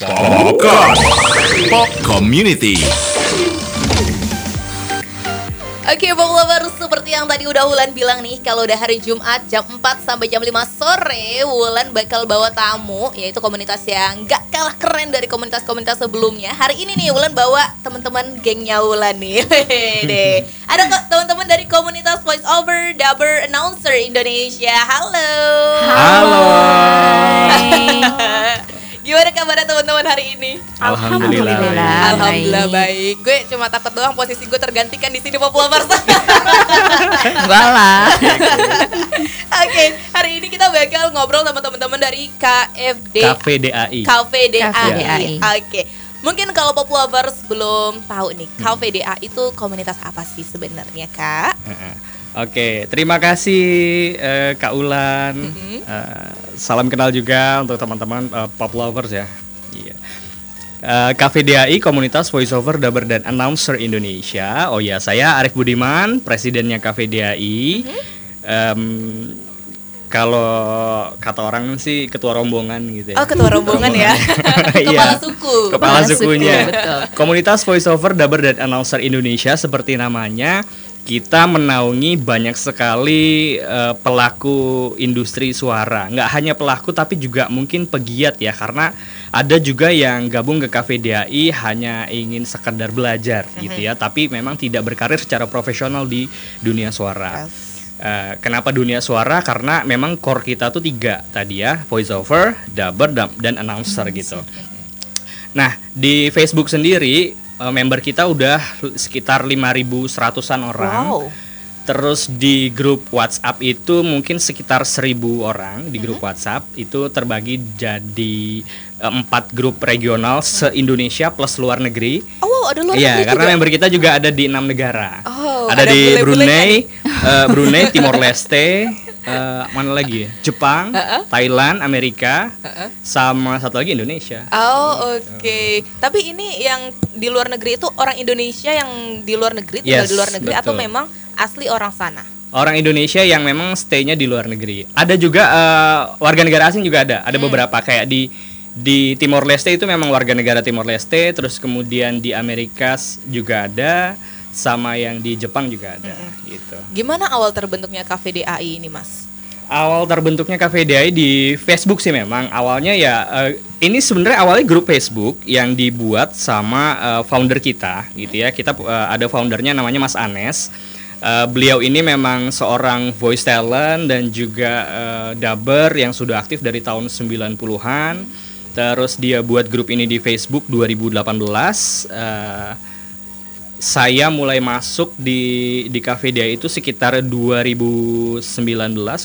Popcorn Pop Community Oke, Pop Lovers, seperti yang tadi udah Wulan bilang nih, kalau udah hari Jumat jam 4 sampai jam 5 sore, Wulan bakal bawa tamu, yaitu komunitas yang gak kalah keren dari komunitas-komunitas sebelumnya. Hari ini nih, Wulan bawa teman-teman gengnya Wulan nih. Ada kok teman-teman dari komunitas Voice Over Dubber Announcer Indonesia. Halo. Halo. Gimana kabarnya teman-teman hari ini? Alhamdulillah. Alhamdulillah. Alhamdulillah baik. Gue cuma takut doang posisi gue tergantikan di sini Pop Lovers. Enggak lah. Oke, hari ini kita bakal ngobrol sama teman-teman dari KFD KVDAI. KVDAI. KVDAI. Oke. Mungkin kalau pop lovers belum tahu nih, KVDA itu komunitas apa sih sebenarnya, Kak? Heeh. Oke, terima kasih eh, Kak Ulan. Eh, salam kenal juga untuk teman-teman eh, pop lovers ya. Iya. Eh, KVDAI Komunitas Voiceover Dubber dan Announcer Indonesia. Oh ya, saya Arif Budiman, presidennya KVDAI. Em, kalau kata orang sih ketua rombongan gitu ya. Oh, ketua rombongan ya. Kepala Iya. suku. Kepala Kepala suku, sukunya. betul. Komunitas voiceover dubber dan announcer Indonesia seperti namanya kita menaungi banyak sekali eh, pelaku industri suara. Nggak hanya pelaku tapi juga mungkin pegiat ya karena ada juga yang gabung ke KVDAI hanya ingin sekedar belajar gitu ya, tapi memang tidak berkarir secara profesional di dunia suara. Eh, kenapa dunia suara? Karena memang core kita tuh tiga tadi ya, voiceover, dubber, dan announcer gitu. Nah, di Facebook sendiri eh, member kita udah sekitar 5.100-an orang. Wow. Terus di grup WhatsApp itu mungkin sekitar 1000 orang di grup WhatsApp itu terbagi jadi eh, empat grup regional se-Indonesia plus luar negeri. Oh, wow, ada luar Iya, negeri karena juga. member kita juga ada di enam negara. Oh, ada, ada di bule-bulenya Brunei, eh, Brunei, Timor Leste, eh, mana lagi ya? Jepang, Thailand, Amerika, sama satu lagi Indonesia. Oh, oke. Tapi ini yang di luar negeri itu orang Indonesia yang di luar negeri tinggal Yes, di luar negeri atau betul. memang asli orang sana? Orang Indonesia yang memang stay-nya di luar negeri. Ada juga eh, warga negara asing juga ada. Ada beberapa kayak di di Timor Leste itu memang warga negara Timor Leste, terus kemudian di Amerika juga ada, sama yang di Jepang juga ada, gitu. Gimana awal terbentuknya KVDAI ini, Mas? Awal terbentuknya KVDI di Facebook sih memang. Awalnya ya eh, ini sebenarnya awalnya grup Facebook yang dibuat sama eh, founder kita gitu ya. Kita eh, ada foundernya namanya Mas Anes. Eh, beliau ini memang seorang voice talent dan juga eh, dubber yang sudah aktif dari tahun 90-an terus dia buat grup ini di Facebook 2018 eh, saya mulai masuk di di Cafe Dia itu sekitar 2019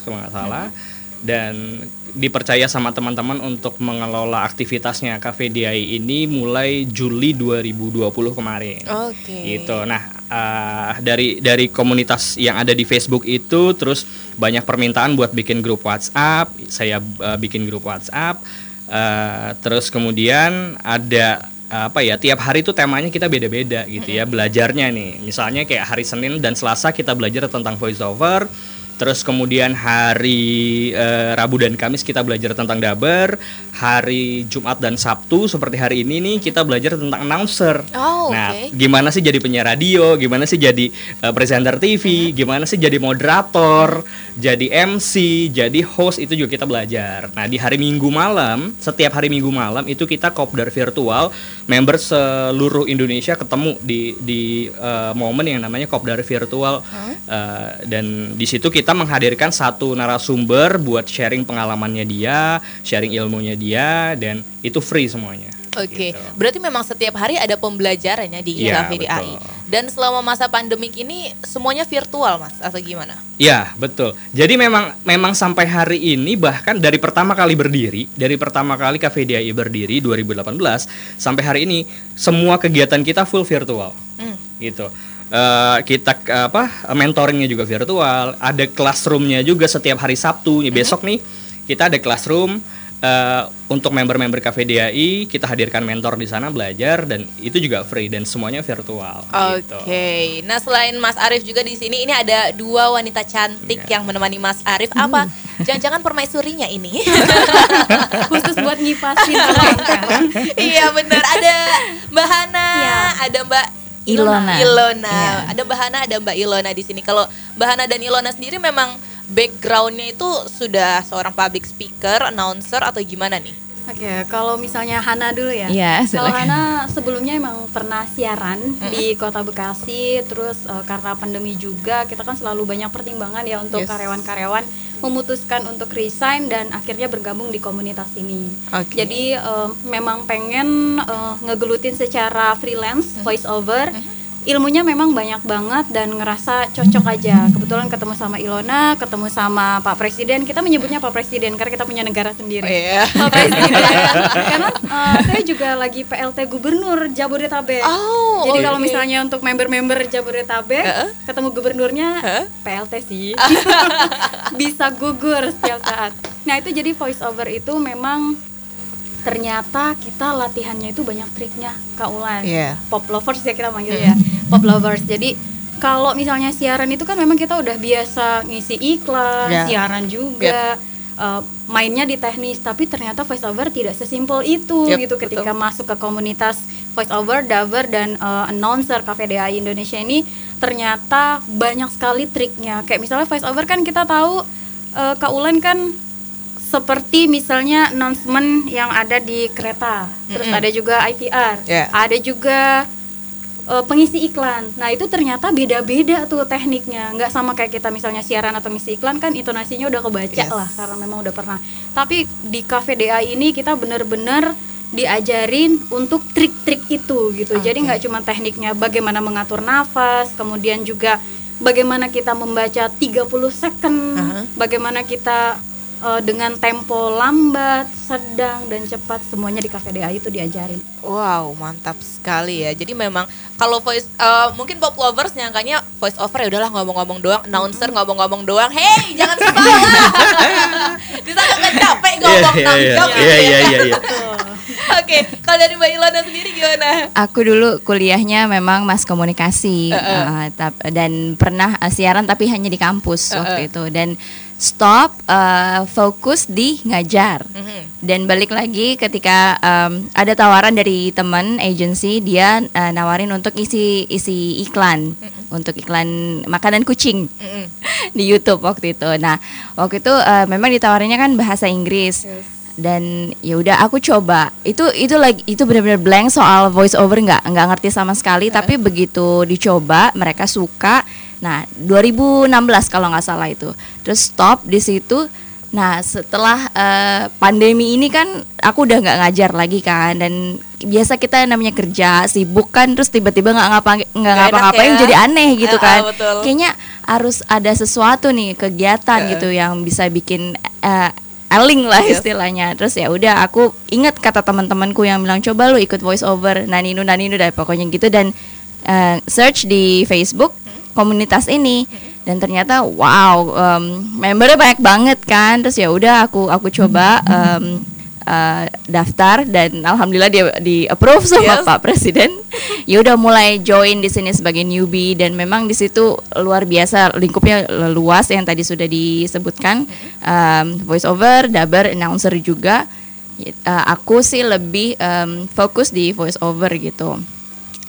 kalau nggak salah dan dipercaya sama teman-teman untuk mengelola aktivitasnya Cafe Dia ini mulai Juli 2020 kemarin. Oke. Gitu. Nah, eh, dari dari komunitas yang ada di Facebook itu terus banyak permintaan buat bikin grup WhatsApp, saya eh, bikin grup WhatsApp. eh, terus kemudian ada apa ya tiap hari itu temanya kita beda-beda gitu ya belajarnya nih. Misalnya kayak hari Senin dan Selasa kita belajar tentang voice over terus kemudian hari eh, Rabu dan Kamis kita belajar tentang dubber hari Jumat dan Sabtu seperti hari ini nih kita belajar tentang announcer. Oh, nah gimana sih jadi penyiar radio? Gimana sih jadi eh, presenter TV gimana sih jadi moderator? Jadi MC jadi host? Itu juga kita belajar. Nah di hari Minggu malam setiap hari Minggu malam itu kita kopdar virtual member seluruh Indonesia ketemu di di eh, momen yang namanya kopdar virtual. Eh, dan di situ kita menghadirkan satu narasumber buat sharing pengalamannya dia sharing ilmunya dia dan itu free semuanya Oke, Gitu. berarti memang setiap hari ada pembelajarannya di KVDAI. betul. Dan selama masa pandemik ini semuanya virtual, Mas, atau gimana? Ya betul. Jadi memang memang sampai hari ini bahkan dari pertama kali berdiri, dari pertama kali KVDI berdiri 2018 sampai hari ini semua kegiatan kita full virtual, Hmm. gitu. Eh, kita apa mentoringnya juga virtual, ada classroomnya juga setiap hari Sabtu. Nih, Besok nih kita ada classroom eh, untuk member-member KVDI kita hadirkan mentor di sana belajar dan itu juga free dan semuanya virtual. Oke, gitu. nah selain Mas Arif juga di sini, ini ada dua wanita cantik Iya. yang menemani Mas Arif. Apa Jangan-jangan permaisurinya ini. khusus buat ngipasin iya benar. Ada Mbak Hana, Iya. ada Mbak Ilona. Ilona. Iya. Ada Mbak Hana, ada Mbak Ilona di sini. Kalau Mbak Hana dan Ilona sendiri memang backgroundnya itu sudah seorang public speaker, announcer atau gimana nih? Oke, kalau misalnya Hana dulu ya. Iya, Kalau. Hana sebelumnya emang pernah siaran di Kota Bekasi, terus eh, karena pandemi juga kita kan selalu banyak pertimbangan ya untuk Yes. karyawan-karyawan memutuskan untuk resign dan akhirnya bergabung di komunitas ini. Oke. Jadi eh, memang pengen eh, ngegelutin secara freelance voice over. Ilmunya memang banyak banget dan ngerasa cocok aja. Kebetulan ketemu sama Ilona, ketemu sama Pak Presiden. Kita menyebutnya Pak Presiden karena kita punya negara sendiri. iya. Pak Presiden. Karena uh, saya juga lagi PLT Gubernur Jabodetabek. Oh, Jadi oke. kalau misalnya untuk member-member Jabodetabek Heeh. ketemu gubernurnya Heeh. PLT sih. Bisa gugur setiap saat. Nah, itu jadi voice over itu memang ternyata kita latihannya itu banyak triknya Kak Ulan. Iya. Pop lovers ya kita manggil ya. Pop lovers. Jadi kalau misalnya siaran itu kan memang kita udah biasa ngisi iklan, Ya. siaran juga, eh, mainnya di teknis, tapi ternyata voice over tidak sesimpel itu Yep, gitu ketika masuk ke komunitas voice over, dubber dan eh, announcer KVDI Indonesia ini ternyata banyak sekali triknya. Kayak misalnya voice over kan kita tahu eh, Kak Ulan kan seperti misalnya announcement yang ada di kereta, terus Mm-mm. ada juga IVR, Yeah. ada juga eh, pengisi iklan. Nah itu ternyata beda-beda tuh tekniknya, nggak sama kayak kita misalnya siaran atau ngisi iklan kan intonasinya udah kebaca Yes. lah karena memang udah pernah. Tapi di Cafe DA ini kita bener-bener diajarin untuk trik-trik itu gitu. Jadi Oke. nggak cuma tekniknya bagaimana mengatur nafas, kemudian juga bagaimana kita membaca 30 second, Aha. bagaimana kita eh, dengan tempo lambat, sedang dan cepat semuanya di Cafe DA itu diajarin. Wow, mantap sekali ya. Jadi memang kalau voice eh, mungkin pop lovers nyangkanya voice over ya udahlah ngomong-ngomong doang, announcer ngomong-ngomong doang. Hey, jangan salah. Kan capek ngomong Iya, enam iya, jam iya, gitu ya. iya, iya, Oke, kalau dari Mbak Ilona sendiri gimana? Aku dulu kuliahnya memang mas komunikasi uh, tap- dan pernah uh, siaran tapi hanya di kampus waktu itu dan stop uh, fokus di ngajar Mhm. dan balik lagi ketika um, ada tawaran dari teman agency dia uh, nawarin untuk isi isi iklan untuk iklan makanan kucing Mhm. di YouTube waktu itu. Nah, waktu itu uh, memang ditawarinnya kan bahasa Inggris. Dan ya udah aku coba. Itu itu lagi itu benar-benar blank soal voice over nggak nggak ngerti sama sekali, tapi begitu dicoba mereka suka. Nah, 2016 kalau nggak salah itu. Terus stop di situ. Nah, setelah eh, pandemi ini kan aku udah nggak ngajar lagi kan dan biasa kita namanya kerja sibuk kan terus tiba-tiba nggak ngapa nggak ngapa-ngapain ya. jadi aneh gitu kan betul. kayaknya harus ada sesuatu nih kegiatan gitu yang bisa bikin eh, eling lah Yes. istilahnya. Terus ya udah aku ingat kata teman-temanku yang bilang coba lu ikut voice over naninu naninu dan pokoknya gitu. Dan eh, search di Facebook komunitas ini. Dan ternyata wow em, membernya banyak banget kan. Terus ya udah aku aku coba em, eh, daftar dan alhamdulillah dia di approve sama Yes. Pak Presiden. Ya udah mulai join di sini sebagai newbie dan memang di situ luar biasa lingkupnya luas yang tadi sudah disebutkan um, voice over, dubber, announcer juga. Eh, aku sih lebih em, fokus di voice over gitu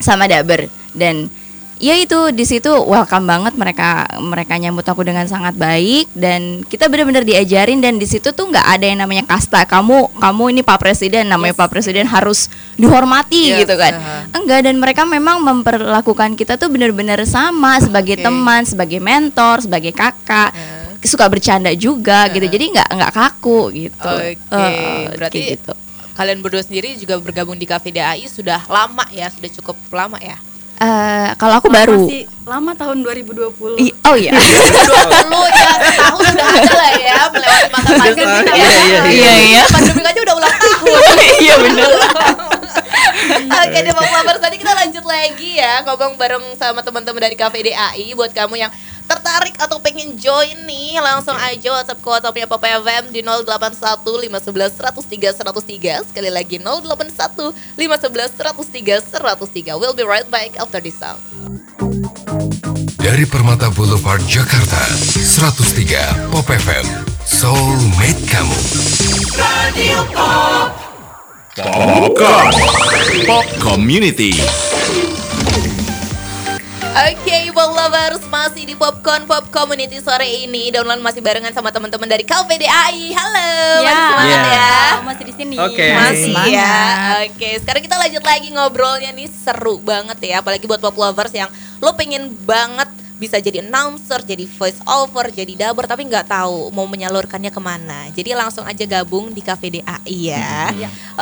sama dubber dan ya itu di situ welcome banget mereka mereka nyambut aku dengan sangat baik dan kita benar-benar diajarin dan di situ tuh nggak ada yang namanya kasta. Kamu kamu ini pak presiden namanya pak presiden harus dihormati Yes, gitu kan. aha. enggak dan mereka memang memperlakukan kita tuh benar-benar sama sebagai Oke. teman sebagai mentor sebagai kakak. Suka bercanda juga gitu jadi nggak nggak kaku gitu. Oke, Eh, eh, berarti gitu. kalian berdua sendiri juga bergabung di Cafe DAI sudah lama ya, sudah cukup lama ya. Eh, kalau aku Lama baru sih, lama tahun 2020. I- oh iya 20 ya, setahun sudah ada lah ya melewati masa pandemi Iya, ya. iya, iya. Iya, iya. Pandemi aja udah ulang tahun. iya bener Oke deh Bang Lovers, tadi kita lanjut lagi ya ngomong bareng sama teman-teman dari Cafe DAI buat kamu yang tertarik atau pengen join nih langsung aja WhatsApp ke WhatsAppnya Papa FM di 081 511 103 103 sekali lagi 081 511 103 103 We'll be right back after this song. Dari Permata Boulevard Jakarta 103 Pop FM Soulmate kamu. Popcorn. Pop. Community. Oke, Pop Lovers masih di Popcorn Pop Community sore ini. Download masih barengan sama teman-teman dari KVDAI. Halo, Ya, masih semangat Ya. ya. masih di sini. Oke. Masih Semangat. ya. Oke, sekarang kita lanjut lagi ngobrolnya nih seru banget ya, apalagi buat Pop Lovers yang lo pengen banget bisa jadi announcer, jadi voice over, jadi dubber tapi nggak tahu mau menyalurkannya ke mana. Jadi langsung aja gabung di KVDAI ya.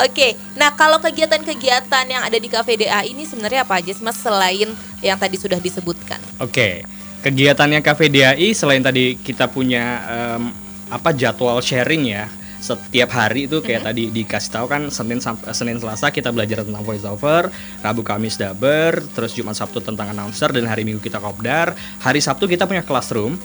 Oke, nah kalau kegiatan-kegiatan yang ada di KVDAI ini sebenarnya apa aja sih mas selain yang tadi sudah disebutkan? Oke, kegiatannya KVDAI selain tadi kita punya em, apa jadwal sharing ya setiap hari itu kayak tadi dikasih tahu kan Senin sampai Senin Selasa kita belajar tentang voice over, Rabu Kamis daber, terus Jumat Sabtu tentang announcer dan hari Minggu kita kopdar. Hari Sabtu kita punya classroom.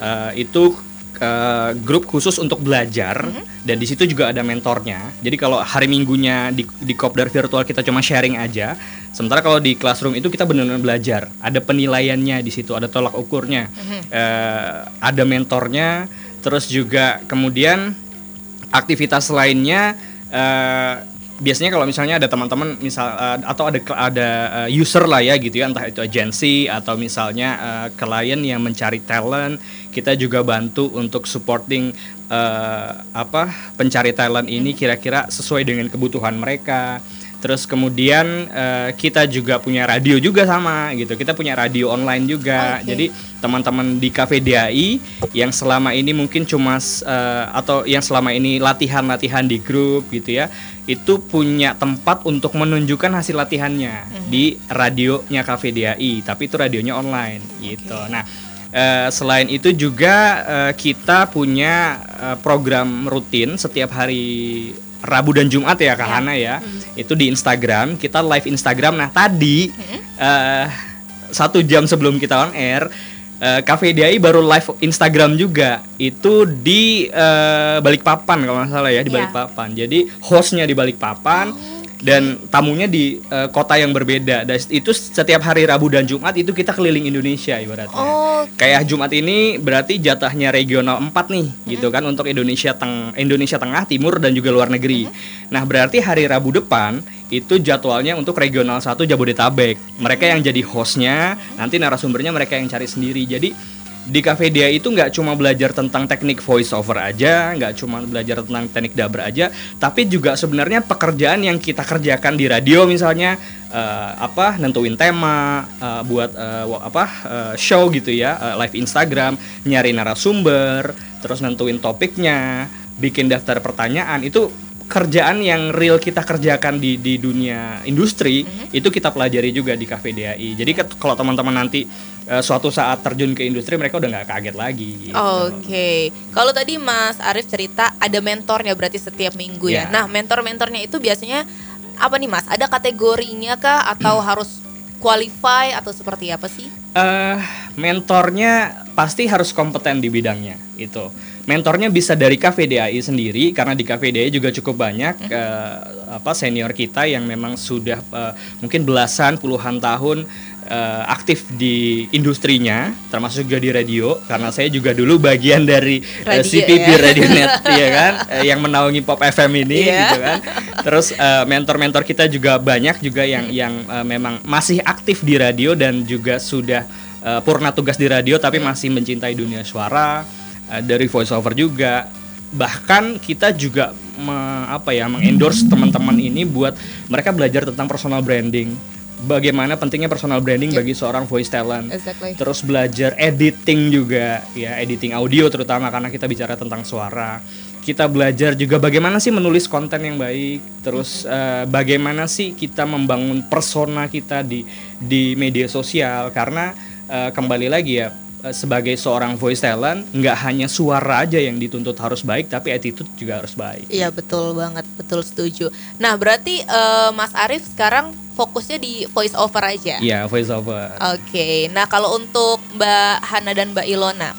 Eh, itu eh, grup khusus untuk belajar dan di situ juga ada mentornya. Jadi kalau hari Minggunya di di kopdar virtual kita cuma sharing aja, sementara kalau di classroom itu kita benar-benar belajar. Ada penilaiannya di situ, ada tolak ukurnya, Eh, ada mentornya, terus juga kemudian aktivitas lainnya eh, biasanya kalau misalnya ada teman-teman misal eh, atau ada ada eh, user lah ya gitu ya entah itu agensi atau misalnya eh, klien yang mencari talent kita juga bantu untuk supporting eh, apa pencari talent ini kira-kira sesuai dengan kebutuhan mereka Terus kemudian eh, kita juga punya radio juga sama gitu. Kita punya radio online juga. Oke. Jadi teman-teman di Cafe DAI yang selama ini mungkin cuma eh, atau yang selama ini latihan-latihan di grup gitu ya, itu punya tempat untuk menunjukkan hasil latihannya di radionya Cafe DAI, tapi itu radionya online gitu. Nah, eh, selain itu juga eh, kita punya eh, program rutin setiap hari Rabu dan Jumat ya Kak Hana ya. Itu di Instagram, kita live Instagram. Nah, tadi eh, satu jam sebelum kita on air eh, Cafe DAI baru live Instagram juga itu di eh, Balikpapan kalau nggak salah ya di Iya. Balikpapan. Jadi hostnya di Balikpapan dan tamunya di eh, kota yang berbeda. Dan itu setiap hari Rabu dan Jumat itu kita keliling Indonesia ibaratnya. Oh, Kayak Jumat ini berarti jatahnya regional 4 nih gitu kan untuk Indonesia teng Indonesia Tengah, Timur dan juga luar negeri. Nah, berarti hari Rabu depan itu jadwalnya untuk regional 1 Jabodetabek. Mereka yang jadi hostnya, nanti narasumbernya mereka yang cari sendiri. Jadi di Cafe Dia itu nggak cuma belajar tentang teknik voice over aja, nggak cuma belajar tentang teknik dubber aja, tapi juga sebenarnya pekerjaan yang kita kerjakan di radio misalnya eh, apa nentuin tema eh, buat wa- apa eh, show gitu ya, eh, live Instagram, nyari narasumber, terus nentuin topiknya, bikin daftar pertanyaan itu kerjaan yang real kita kerjakan di di dunia industri itu kita pelajari juga di Cafe DAI. Jadi kalau teman-teman nanti eh, suatu saat terjun ke industri mereka udah nggak kaget lagi. gitu. Oke, kalau tadi Mas Arief cerita ada mentornya berarti setiap minggu ya. Ya. Nah, mentor-mentornya itu biasanya apa nih Mas? Ada kategorinya kah atau harus qualify atau seperti apa sih? eh mentornya pasti harus kompeten di bidangnya itu. Mentornya bisa dari KVDAI sendiri karena di KVDAI juga cukup banyak eh, apa senior kita yang memang sudah eh, mungkin belasan puluhan tahun eh, aktif di industrinya termasuk juga di radio karena saya juga dulu bagian dari Radio CPP ya. Radionet ya kan eh, yang menaungi Pop FM ini Iya. gitu kan. Terus mentor-mentor kita juga banyak juga yang yang eh, memang masih aktif di radio dan juga sudah eh, purna tugas di radio tapi masih mencintai dunia suara eh, dari voice over juga. Bahkan kita juga me- apa ya mengendorse teman-teman ini buat mereka belajar tentang personal branding. Bagaimana pentingnya personal branding bagi seorang voice talent Exactly. terus belajar editing juga ya editing audio terutama karena kita bicara tentang suara kita belajar juga bagaimana sih menulis konten yang baik terus eh, bagaimana sih kita membangun persona kita di di media sosial karena eh, kembali lagi ya sebagai seorang voice talent nggak hanya suara aja yang dituntut harus baik tapi attitude juga harus baik Iya betul banget, betul setuju. Nah berarti eh, Mas Arief sekarang fokusnya di voice over aja. Iya voice over Oke, nah kalau untuk Mbak Hana dan Mbak Ilona,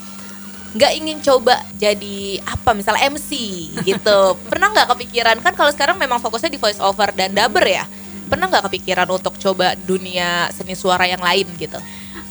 nggak ingin coba jadi apa misalnya MC gitu, pernah nggak kepikiran kan kalau sekarang memang fokusnya di voice over dan dubber ya, pernah nggak kepikiran untuk coba dunia seni suara yang lain gitu?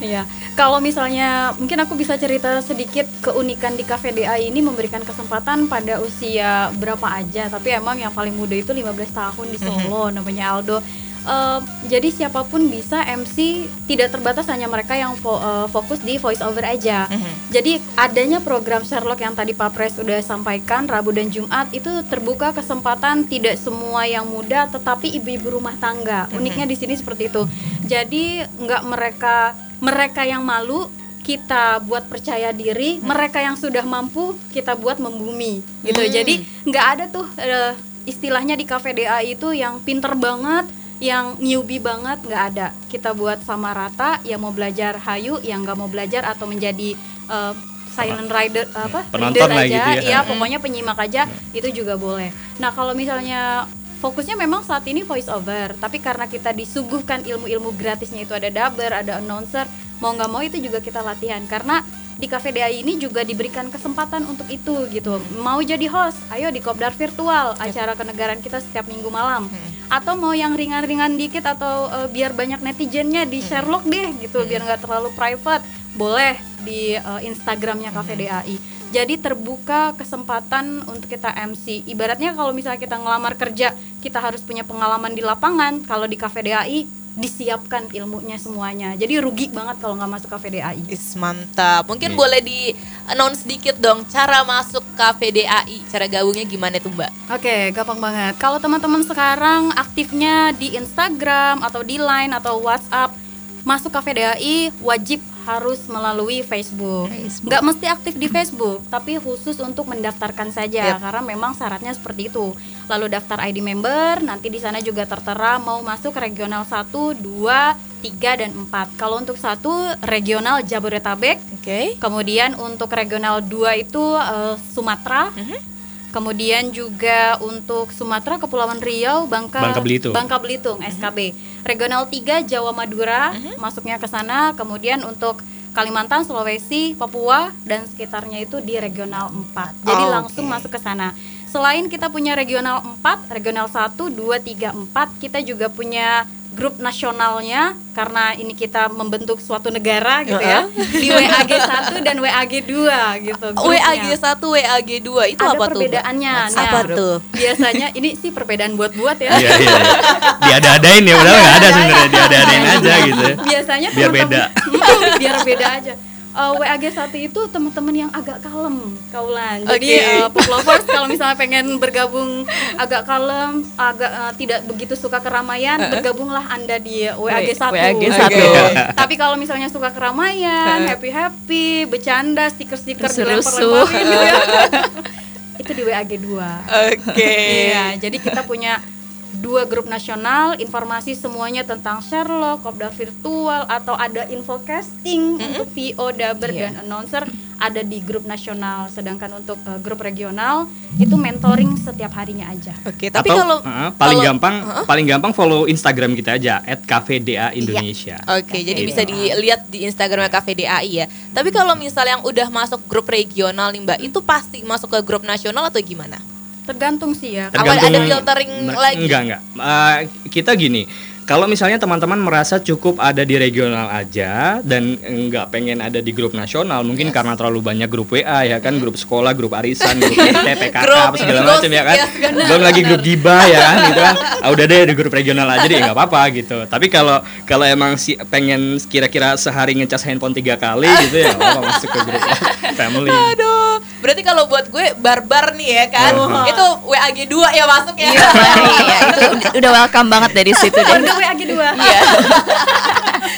Iya, kalau misalnya mungkin aku bisa cerita sedikit keunikan di Cafe DA ini memberikan kesempatan pada usia berapa aja, tapi emang yang paling muda itu 15 tahun di Solo namanya Aldo. Eh, jadi siapa pun bisa MC, tidak terbatas hanya mereka yang fo- eh, fokus di voice over aja. Jadi adanya program Sherlock yang tadi Pak Pres udah sampaikan Rabu dan Jumat itu terbuka kesempatan tidak semua yang muda tetapi ibu-ibu rumah tangga. Uniknya di sini seperti itu. Jadi nggak mereka mereka yang malu kita buat percaya diri, mereka yang sudah mampu kita buat membumi gitu. Jadi nggak ada tuh eh, istilahnya di Cafe DA itu yang pinter banget, yang newbie banget nggak ada. Kita buat sama rata, yang mau belajar hayu, yang nggak mau belajar atau menjadi eh, silent rider apa Penonton lah aja, gitu ya. iya pokoknya penyimak aja itu juga boleh. Nah kalau misalnya fokusnya memang saat ini voice over, tapi karena kita disuguhkan ilmu-ilmu gratisnya itu ada dubber, ada announcer, mau nggak mau itu juga kita latihan karena di Cafe DAI ini juga diberikan kesempatan untuk itu gitu. Mau jadi host, ayo di Kopdar virtual acara kenegaraan kita setiap minggu malam. Atau mau yang ringan-ringan dikit atau eh, biar banyak netizennya di Sherlock deh gitu, biar nggak terlalu private, boleh di eh, Instagramnya Cafe DAI. Jadi terbuka kesempatan untuk kita MC. Ibaratnya kalau misalnya kita ngelamar kerja, kita harus punya pengalaman di lapangan. Kalau di Cafe DAI disiapkan ilmunya semuanya. Jadi rugi banget kalau nggak masuk Cafe DAI. Is mantap. Mungkin boleh di announce sedikit dong cara masuk Cafe DAI, cara gabungnya gimana tuh Mbak? Oke, gampang banget. Kalau teman-teman sekarang aktifnya di Instagram atau di Line atau WhatsApp, masuk Cafe DAI wajib harus melalui Facebook. Nggak mesti aktif di Facebook, tapi khusus untuk mendaftarkan saja Yap. karena memang syaratnya seperti itu. Lalu daftar ID member, nanti di sana juga tertera mau masuk regional 1, 2, 3 dan 4. Kalau untuk satu regional Jabodetabek, Oke. Kemudian untuk regional 2 itu eh, Sumatera. Kemudian juga untuk Sumatera, Kepulauan Riau, Bangka Bangka Belitung. Bangka Belitung, SKB. Regional 3 Jawa Madura masuknya ke sana. Kemudian untuk Kalimantan, Sulawesi, Papua dan sekitarnya itu di regional 4. Jadi Oh, langsung masuk ke sana. Selain kita punya regional 4, regional 1, 2, 3, 4, kita juga punya grup nasionalnya karena ini kita membentuk suatu negara gitu ya. Di WAG 1 dan WAG 2 gitu. WAG grupnya. 1, WAG 2 itu ada apa tuh? Mbak? perbedaannya. Nah, Apa tuh? Biasanya ini sih perbedaan buat-buat ya. Iya iya. iya. Diada-adain ya, padahal nggak ada sebenarnya diada-adain aja gitu. ya. Biasanya Biar beda. biar beda aja. Eh, WAG 1 itu teman-teman yang agak kalem, kaulan. Jadi Oke. eh, pop lovers kalau misalnya pengen bergabung agak kalem, agak eh, tidak begitu suka keramaian, bergabunglah Anda di WAG 1. WAG satu. Tapi kalau misalnya suka keramaian, happy-happy, bercanda, stiker-stiker dilempar-lemparin gitu ya. itu di WAG 2. Oke. Iya, jadi kita punya dua grup nasional, informasi semuanya tentang Sherlock, Kopdar virtual atau ada infocasting untuk VO, Daber Iya. dan announcer ada di grup nasional. Sedangkan untuk eh, grup regional itu mentoring setiap harinya aja. Oke, tapi Atau, kalau uh, paling kalau- gampang paling gampang follow Instagram kita aja @kafda Indonesia. Oke, jadi Gitu. bisa dilihat di Instagramnya Cafe DAI ya. Tapi kalau misalnya yang udah masuk grup regional nih Mbak, itu pasti masuk ke grup nasional atau gimana? Tergantung sih ya. Apa ada filtering lagi? Enggak, enggak. Eh, kita gini, kalau misalnya teman-teman merasa cukup ada di regional aja dan enggak pengen ada di grup nasional, mungkin karena terlalu banyak grup WA ya kan, grup sekolah, grup arisan, grup RT, PKK, Grup apa segala macam ya kan. ya, benar, Belum lagi grup gibah ya kan gitu kan. Ah, udah deh di grup regional aja deh nggak apa-apa gitu. Tapi kalau kalau emang si pengen kira-kira sehari ngecas handphone tiga kali gitu ya, nggak apa masuk ke grup family. Aduh, berarti kalau buat gue barbar nih ya kan, itu WAG 2 ya masuk ya. Iya, itu udah- udah welcome banget dari situ deh. Warga WAG 2. Iya.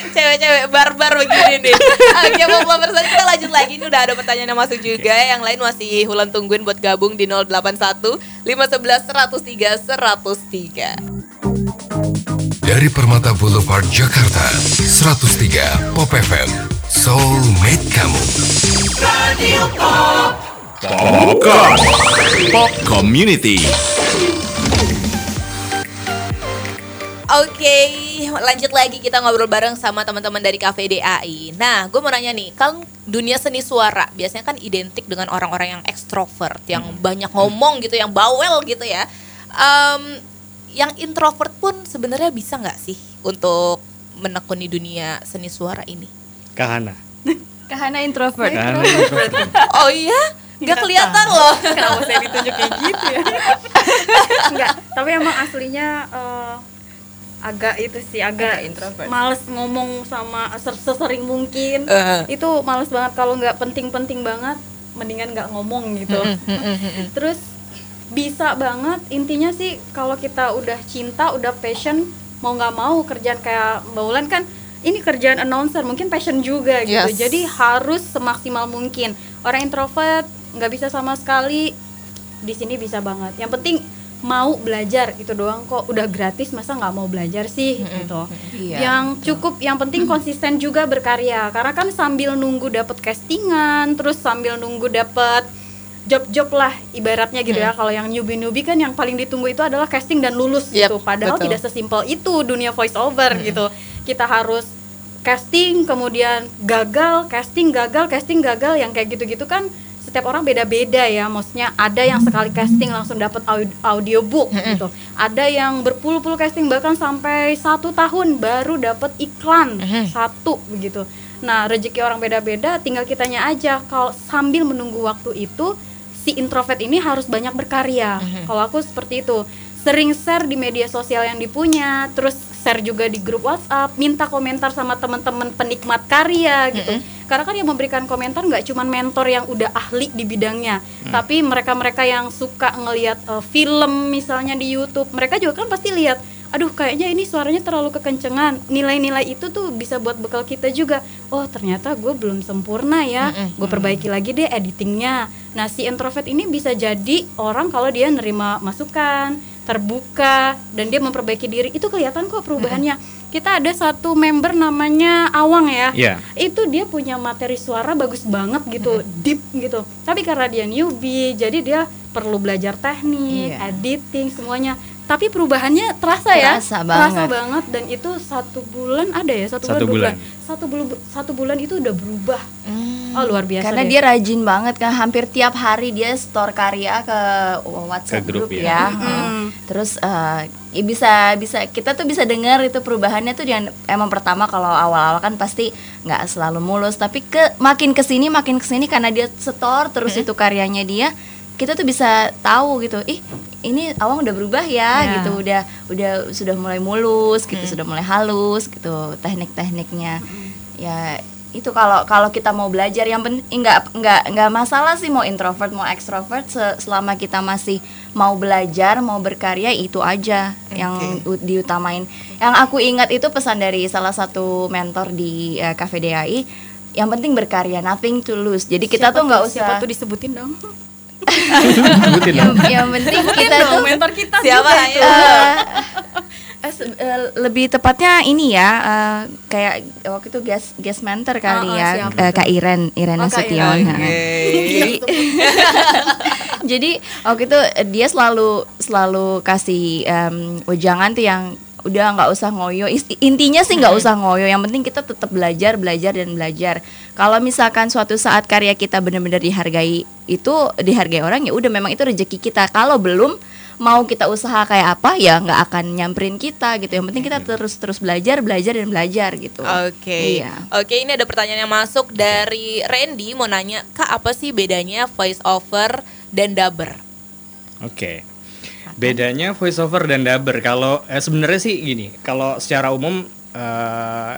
Cewek-cewek barbar begini nih. Oke, mau pemirsa kita lanjut lagi. Ini udah ada pertanyaan yang masuk juga. Yang lain masih Hulan tungguin buat gabung di 081 511 103 103. Dari Permata Boulevard Jakarta 103 Pop FM Soulmate Kamu Popcorn. Pop Community. Oke, lanjut lagi kita ngobrol bareng sama teman-teman dari Cafe DAI. Nah, gue mau nanya nih, kan dunia seni suara biasanya kan identik dengan orang-orang yang ekstrovert, yang banyak ngomong gitu, yang bawel gitu ya. Em, yang introvert pun sebenarnya bisa nggak sih untuk menekuni dunia seni suara ini? Kahana. Kahana introvert. Kahana introvert. Oh iya? Nggak kelihatan loh. Kenapa saya ditunjuk kayak gitu ya? Enggak, tapi emang aslinya eh, agak itu sih agak Agak introvert. males ngomong sama ser- sesering mungkin. Eh. Itu males banget kalau nggak penting-penting banget, mendingan nggak ngomong gitu. Terus bisa banget intinya sih kalau kita udah cinta, udah passion, mau nggak mau kerjaan kayak Mbak Ulan kan ini kerjaan announcer mungkin passion juga gitu. Yes. Jadi harus semaksimal mungkin. Orang introvert nggak bisa sama sekali. Di sini bisa banget. Yang penting mau belajar itu doang kok. Udah gratis masa nggak mau belajar sih? Gitu. Iya, yang cukup yang penting konsisten juga berkarya. Karena kan sambil nunggu dapet castingan terus sambil nunggu dapet job-job lah ibaratnya gitu ya. Kalau yang newbie-newbie kan yang paling ditunggu itu adalah casting dan lulus Yep, gitu. Padahal betul. tidak sesimpel itu dunia voice over gitu. Kita harus casting kemudian gagal casting gagal casting gagal yang kayak gitu-gitu kan setiap orang beda-beda ya. Maksudnya ada yang sekali casting langsung dapat au- audiobook gitu. Ada yang berpuluh-puluh casting bahkan sampai satu tahun baru dapat iklan satu begitu nah rezeki orang beda-beda tinggal kitanya aja. Kalau sambil menunggu waktu itu si introvert ini harus banyak berkarya. Kalau aku seperti itu. Sering share di media sosial yang dipunya terus share juga di grup WhatsApp minta komentar sama teman-teman penikmat karya gitu. Karena kan yang memberikan komentar nggak cuma mentor yang udah ahli di bidangnya tapi mereka-mereka yang suka ngelihat eh, film misalnya di YouTube mereka juga kan pasti lihat aduh kayaknya ini suaranya terlalu kekencengan. Nilai-nilai itu tuh bisa buat bekal kita juga. Oh ternyata gue belum sempurna ya. Gue perbaiki lagi deh editingnya. Nah si introvert ini bisa jadi orang kalau dia nerima masukan terbuka dan dia memperbaiki diri. Itu kelihatan kok perubahannya. Kita ada satu member namanya Awang ya. Iya. itu dia punya materi suara bagus banget gitu deep gitu. Tapi karena dia newbie jadi dia perlu belajar teknik Iya. editing semuanya. Tapi perubahannya terasa, ya. Terasa terasa banget. banget dan itu satu bulan ada ya? Satu, Satu bulan, bulan. satu bulan satu bulan itu udah berubah oh luar biasa Karena deh. dia rajin banget kan hampir tiap hari dia store karya ke WhatsApp Ke grup, grup, ya. ya. Heeh. Terus eh, ya bisa bisa kita tuh bisa dengar itu perubahannya tuh yang emang pertama kalau awal-awal kan pasti nggak selalu mulus tapi ke makin ke sini makin ke sini karena dia store terus itu karyanya dia kita tuh bisa tahu gitu ih ini awang udah berubah ya Ya. gitu udah udah sudah mulai mulus gitu sudah mulai halus gitu teknik-tekniknya ya itu kalau kalau kita mau belajar yang penting nggak nggak nggak masalah sih mau introvert mau extrovert se- selama kita masih mau belajar mau berkarya itu aja yang u- diutamain. Yang aku ingat itu pesan dari salah satu mentor di eh, Cafe DAI yang penting berkarya nothing to lose. Jadi kita Siapa tuh nggak siapa usah tuh disebutin dong? Yang, yang penting kita tuh mentor kita Siapa juga itu. Eh, eh, se- eh, lebih tepatnya ini ya eh, kayak waktu itu guest guest mentor kali Oh, oh, ya tuh? Kak Iren Irena Oh, Iren. nah. Oke. jadi jadi waktu itu dia selalu selalu kasih em, ujangan tuh yang udah nggak usah ngoyo Is- intinya sih nggak usah ngoyo yang penting kita tetap belajar belajar dan belajar kalau misalkan suatu saat karya kita benar-benar dihargai itu dihargai orang ya udah memang itu rezeki kita kalau belum mau kita usaha kayak apa ya nggak akan nyamperin kita gitu yang penting kita terus terus belajar belajar dan belajar gitu Oke. iya Oke, ini ada pertanyaan yang masuk dari Randy mau nanya, "Kak, apa sih bedanya voice over dan dubber?" Oke. Bedanya voiceover dan dubber kalau eh, sebenarnya sih gini, kalau secara umum eh,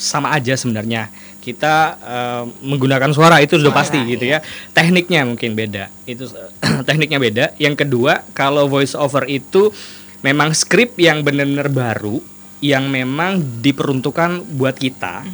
sama aja sebenarnya. Kita eh, menggunakan suara itu sudah pasti gitu ya. Tekniknya mungkin beda. Itu tekniknya beda. Yang kedua, kalau voiceover itu memang skrip yang benar-benar baru yang memang diperuntukkan buat kita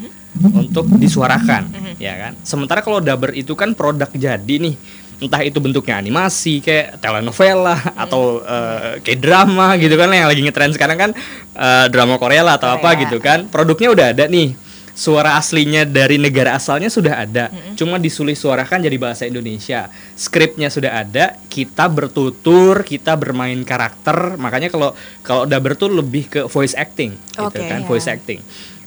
untuk disuarakan, ya kan. Sementara kalau dubber itu kan produk jadi nih, entah itu bentuknya animasi kayak telenovela atau eh, kayak drama gitu kan yang lagi ngetren sekarang kan eh, drama Korea lah atau apa Korea. gitu kan. Produknya udah ada nih. Suara aslinya dari negara asalnya sudah ada, cuma disulis suarakan jadi bahasa Indonesia. Skripnya sudah ada, kita bertutur, kita bermain karakter. Makanya kalau kalau dubber tuh lebih ke voice acting, gitu Oke, kan, ya. voice acting.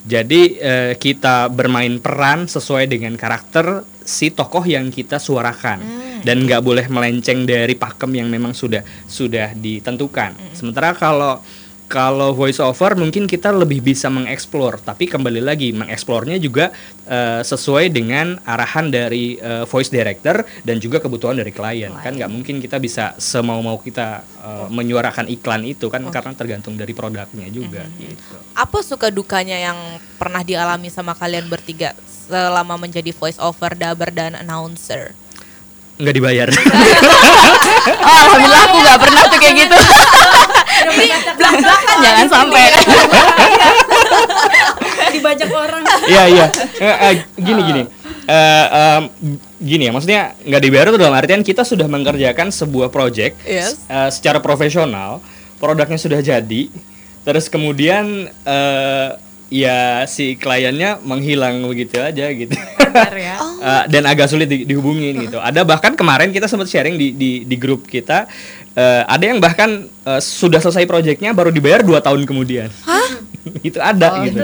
Jadi eh, kita bermain peran sesuai dengan karakter si tokoh yang kita suarakan dan nggak boleh melenceng dari pakem yang memang sudah sudah ditentukan. Sementara kalau kalau voice over mungkin kita lebih bisa mengeksplor, tapi kembali lagi mengeksplornya juga eh, sesuai dengan arahan dari eh, voice director dan juga kebutuhan dari klien. Kan nggak mungkin kita bisa semau-mau kita eh, menyuarakan iklan itu kan karena tergantung dari produknya juga gitu. Apa suka dukanya yang pernah dialami sama kalian bertiga selama menjadi voice over, dubber dan announcer? Nggak dibayar. Oh, alhamdulillah aku nggak pernah tuh kayak gitu. Jangan sampai. dibajak orang Iya iya. Eh, eh, gini gini. Eh, em, gini ya, maksudnya nggak dibayar itu dalam artian kita sudah mengerjakan sebuah project Yes. eh, secara profesional, produknya sudah jadi, terus kemudian eh, ya si kliennya menghilang begitu aja gitu. Eh, dan agak sulit di- dihubungin gitu. Ada bahkan kemarin kita sempat sharing di di, di grup kita, eh, ada yang bahkan eh, sudah selesai projectnya baru dibayar dua tahun kemudian. itu ada gitu.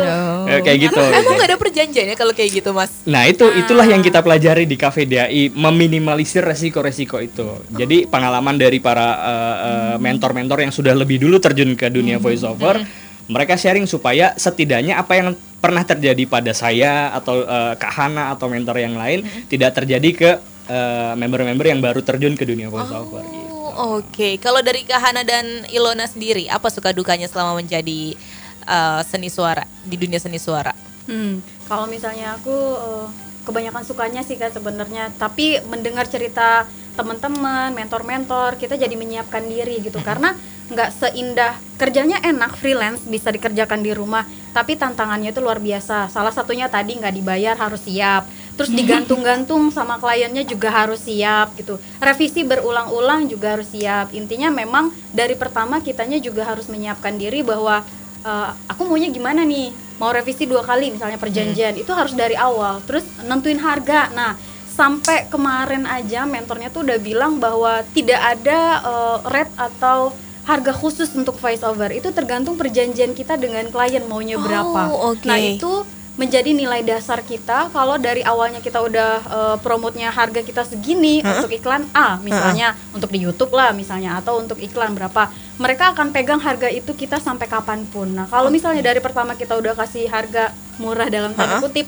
Eh, kayak gitu. Emang gak ada perjanjian ya kalau kayak gitu mas? Nah itu itulah yang kita pelajari di Cafe DAI meminimalisir resiko-resiko itu. Jadi pengalaman dari para uh, uh, mentor-mentor yang sudah lebih dulu terjun ke dunia voiceover, mereka sharing supaya setidaknya apa yang pernah terjadi pada saya atau uh, Kak Hana atau mentor yang lain tidak terjadi ke uh, member-member yang baru terjun ke dunia voiceover. gitu. Oh, Oke, kalau dari Kahana dan Ilona sendiri, apa suka dukanya selama menjadi uh, seni suara di dunia seni suara? Hmm, kalau misalnya aku eh, kebanyakan sukanya sih kan sebenarnya, tapi mendengar cerita teman-teman, mentor-mentor, kita jadi menyiapkan diri gitu karena nggak seindah. Kerjanya enak freelance bisa dikerjakan di rumah, tapi tantangannya itu luar biasa. Salah satunya tadi nggak dibayar harus siap, terus digantung-gantung sama kliennya juga harus siap gitu. Revisi berulang-ulang juga harus siap. Intinya memang dari pertama kitanya juga harus menyiapkan diri bahwa eh, aku maunya gimana nih? Mau revisi dua kali misalnya perjanjian. Itu harus dari awal. Terus nentuin harga. Nah sampai kemarin aja mentornya tuh udah bilang bahwa tidak ada eh, rate atau harga khusus untuk voice over. Itu tergantung perjanjian kita dengan klien maunya berapa. Oh, oke. nah itu menjadi nilai dasar kita kalau dari awalnya kita udah eh, promotnya harga kita segini untuk iklan A misalnya untuk di YouTube lah misalnya atau untuk iklan berapa mereka akan pegang harga itu kita sampai kapan pun. Nah kalau misalnya dari pertama kita udah kasih harga murah dalam tanda kutip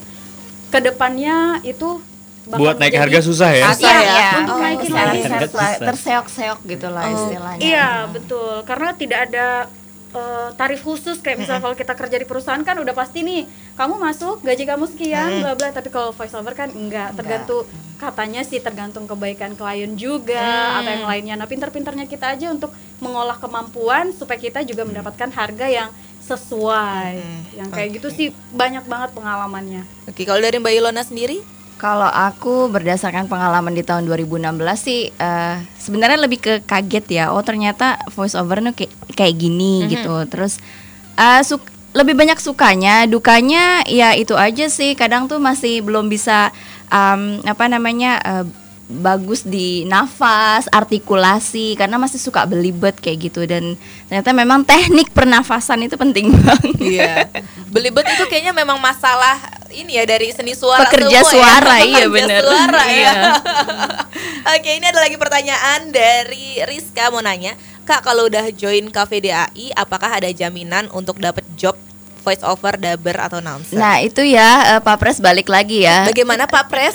ke depannya itu Buat naik harga susah ya. Susah ya? Iya, Untuk oh, naikin secara lagi. terseok-seok gitu lah istilahnya. Iya betul. Karena tidak ada eh, tarif khusus. Kayak misalnya kalau kita kerja di perusahaan kan udah pasti nih kamu masuk gaji kamu sekian bla bla. Tapi kalau voice over kan enggak. Tergantung katanya sih tergantung kebaikan klien juga atau yang lainnya. Nah pinter-pinternya kita aja untuk mengolah kemampuan supaya kita juga mendapatkan harga yang sesuai. Yang kayak gitu sih banyak banget pengalamannya. Oke, kalau dari Mbak Ilona sendiri? Kalau aku berdasarkan pengalaman di tahun 2016 sih eh, sebenarnya lebih ke kaget ya. Oh ternyata voice over nih kayak kayak gini gitu. Terus eh, suk- lebih banyak sukanya, dukanya ya itu aja sih. Kadang tuh masih belum bisa em, apa namanya eh, bagus di nafas, artikulasi karena masih suka belibet kayak gitu dan ternyata memang teknik pernafasan itu penting banget. Iya. Belibet itu kayaknya memang masalah ini ya dari seni suara Pekerja semua suara, ya. iya, Pekerja bener. suara ya. Iya. Oke, ini ada lagi pertanyaan dari Rizka mau nanya, Kak kalau udah join Cafe DAI, apakah ada jaminan untuk dapat job voice over, dubber atau announcer? Nah itu ya eh, Pak Pres balik lagi ya. Bagaimana Pak Pres?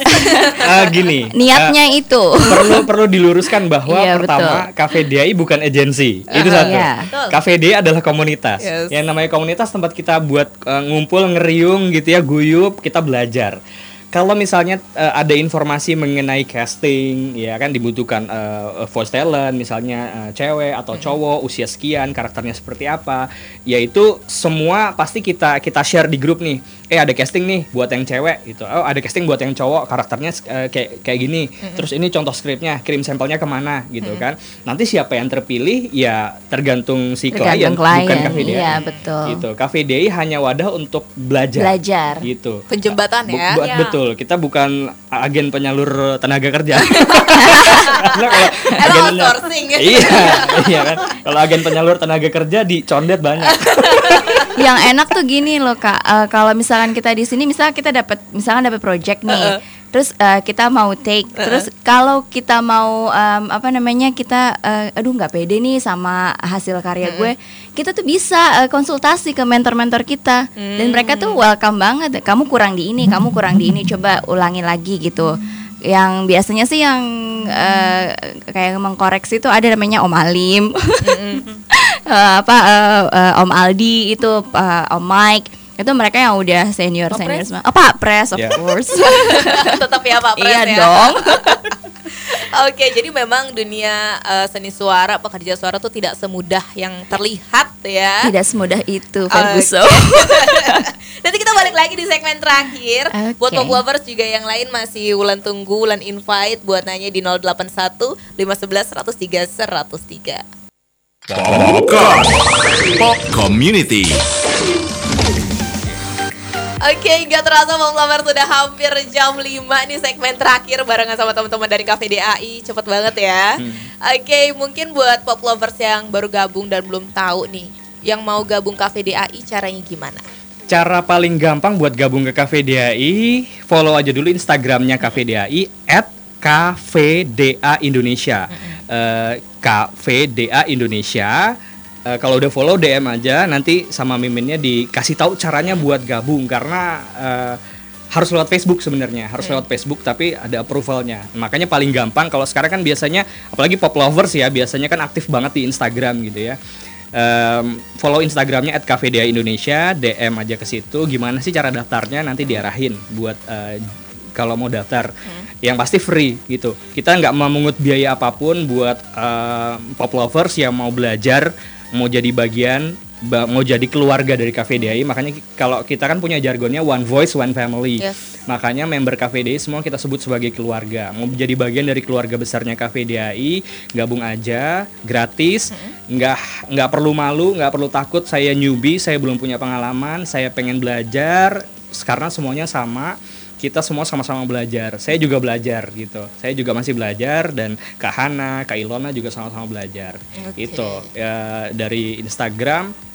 Ah, gini. Niatnya itu. perlu perlu diluruskan bahwa Iya, pertama Cafe DAI bukan agensi itu Aha, satu iya. Betul. Cafe DAI adalah komunitas Yes. yang namanya komunitas tempat kita buat eh, ngumpul ngeriung gitu ya guyup kita belajar kalau misalnya eh, ada informasi mengenai casting ya kan dibutuhkan eh, voice talent misalnya eh, cewek atau cowok usia sekian karakternya seperti apa yaitu semua pasti kita kita share di grup nih. Eh ada casting nih buat yang cewek gitu. Oh ada casting buat yang cowok karakternya eh, kayak kayak gini. Terus ini contoh skripnya kirim sampelnya ke mana gitu kan. Nanti siapa yang terpilih ya tergantung si klien, Tergantung klien, bukan Cafe DAI. iya, betul. gitu. Cafe DAI hanya wadah untuk belajar. Belajar. gitu. Penjembatan ya. buat- Iya. betul kita bukan agen penyalur tenaga kerja kalau agen outsourcing ya? iya iya kan kalau agen penyalur tenaga kerja di condet banyak Yang enak tuh gini loh kak. eh, kalau misalkan kita di sini, misalnya kita dapat, misalkan dapat project nih. Terus eh, kita mau take. Terus kalau kita mau em, apa namanya kita eh, aduh nggak pede nih sama hasil karya gue kita tuh bisa eh, konsultasi ke mentor-mentor kita. Dan mereka tuh welcome banget. Kamu kurang di ini kamu kurang di ini coba ulangi lagi gitu. Yang biasanya sih yang eh, kayak mengkoreksi itu ada namanya Om Alim. Eh, apa eh, eh, Om Aldi itu eh, Om Mike itu mereka yang udah senior Pak senior semua. Oh Pak Pres of Ya. course. Tetap ya Pak Pres iya ya. dong. Oke, jadi memang dunia eh, seni suara, pekerja suara tuh tidak semudah yang terlihat ya. Tidak semudah itu Oke. Ferguson. Nanti kita balik lagi di segmen terakhir. Oke. Buat pop lovers juga yang lain masih Wulan tunggu, Wulan invite buat nanya di 081 511 103 103. Popcorn. Pop Community. Oke, nggak terasa Pop Lover sudah hampir jam 5 nih segmen terakhir barengan sama teman-teman dari Cafe DAI. Cepet banget ya. Oke, mungkin buat Pop Lovers yang baru gabung dan belum tahu nih, yang mau gabung Cafe DAI caranya gimana? Cara paling gampang buat gabung ke Cafe DAI, follow aja dulu Instagramnya Cafe DAI at KVDA Indonesia. Eh, KVDA Indonesia. Eh, kalau udah follow DM aja, nanti sama miminnya dikasih tahu caranya buat gabung karena eh, harus lewat Facebook sebenarnya, harus lewat Facebook tapi ada approvalnya. Makanya paling gampang kalau sekarang kan biasanya apalagi pop lovers ya, biasanya kan aktif banget di Instagram gitu ya. Em, follow Instagramnya at KVDA Indonesia, DM aja ke situ. Gimana sih cara daftarnya? Nanti diarahin buat eh, kalau mau daftar. Yang pasti free gitu. Kita nggak memungut biaya apa pun buat eh, pop lovers yang mau belajar, mau jadi bagian, ba- mau jadi keluarga dari KVDI. Makanya ki- kalau kita kan punya jargonnya one voice, one family. Yes. Makanya member KVDI semua kita sebut sebagai keluarga. Mau jadi bagian dari keluarga besarnya KVDI, gabung aja, gratis, nggak nggak perlu malu, nggak perlu takut. Saya newbie, saya belum punya pengalaman, saya pengen belajar. Karena semuanya sama, kita semua sama-sama belajar. Saya juga belajar gitu. Saya juga masih belajar dan Kak Hana, Kak Ilona juga sama-sama belajar. Oke. Itu ya, dari Instagram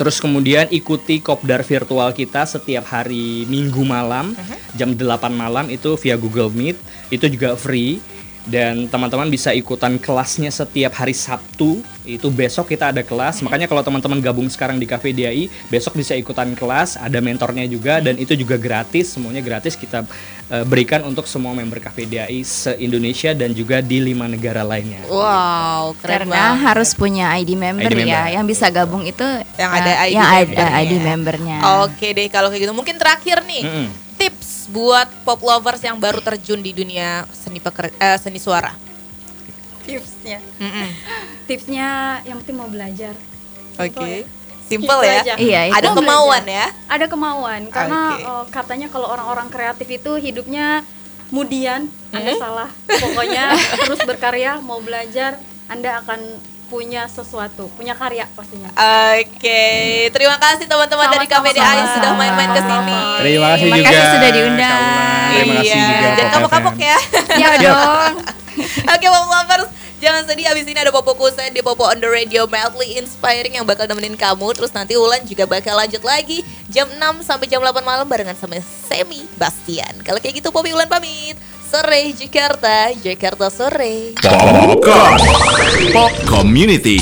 Terus kemudian ikuti kopdar virtual kita setiap hari Minggu malam jam 8 malam itu via Google Meet. Itu juga free dan teman-teman bisa ikutan kelasnya setiap hari Sabtu. Itu besok kita ada kelas. Makanya kalau teman-teman gabung sekarang di Cafe DAI, besok bisa ikutan kelas, ada mentornya juga dan itu juga gratis, semuanya gratis kita eh, berikan untuk semua member Cafe DAI se-Indonesia dan juga di lima negara lainnya. Wow, keren Karena banget. harus punya ID member, ID member. ya. Yang bisa gabung itu Yang ada eh, ID yang ada membernya. ID membernya. Oke deh kalau kayak gitu. Mungkin terakhir nih tips buat pop lovers yang baru terjun di dunia seni peker- eh, seni suara. tipsnya Mm-mm. tipsnya yang penting mau belajar Oke. Simple Simple ya. ya. Aja. Iya, itu Ada Mau kemauan belajar. ya. ada kemauan karena Oke. eh, katanya kalau orang-orang kreatif itu hidupnya kemudian anda Hmm? salah pokoknya terus berkarya mau belajar anda akan punya sesuatu punya karya pastinya Oke, terima kasih teman-teman dari yang sudah main-main ke sini. Terima kasih Terima juga. kasih sudah diundang. Terima kasih Iya, juga. Jangan kapok-kapok ya. Ya dong. Oke, Pop Lovers, jangan sedih abis ini ada Popo Kusen di Popo on the Radio Madly Inspiring yang bakal nemenin kamu. Terus nanti Ulan juga bakal lanjut lagi jam 6 sampai jam 8 malam barengan sama Semi Bastian. Kalau kayak gitu Popi Ulan pamit. Sore Jakarta, Jakarta sore. Popcorn. Pop Community.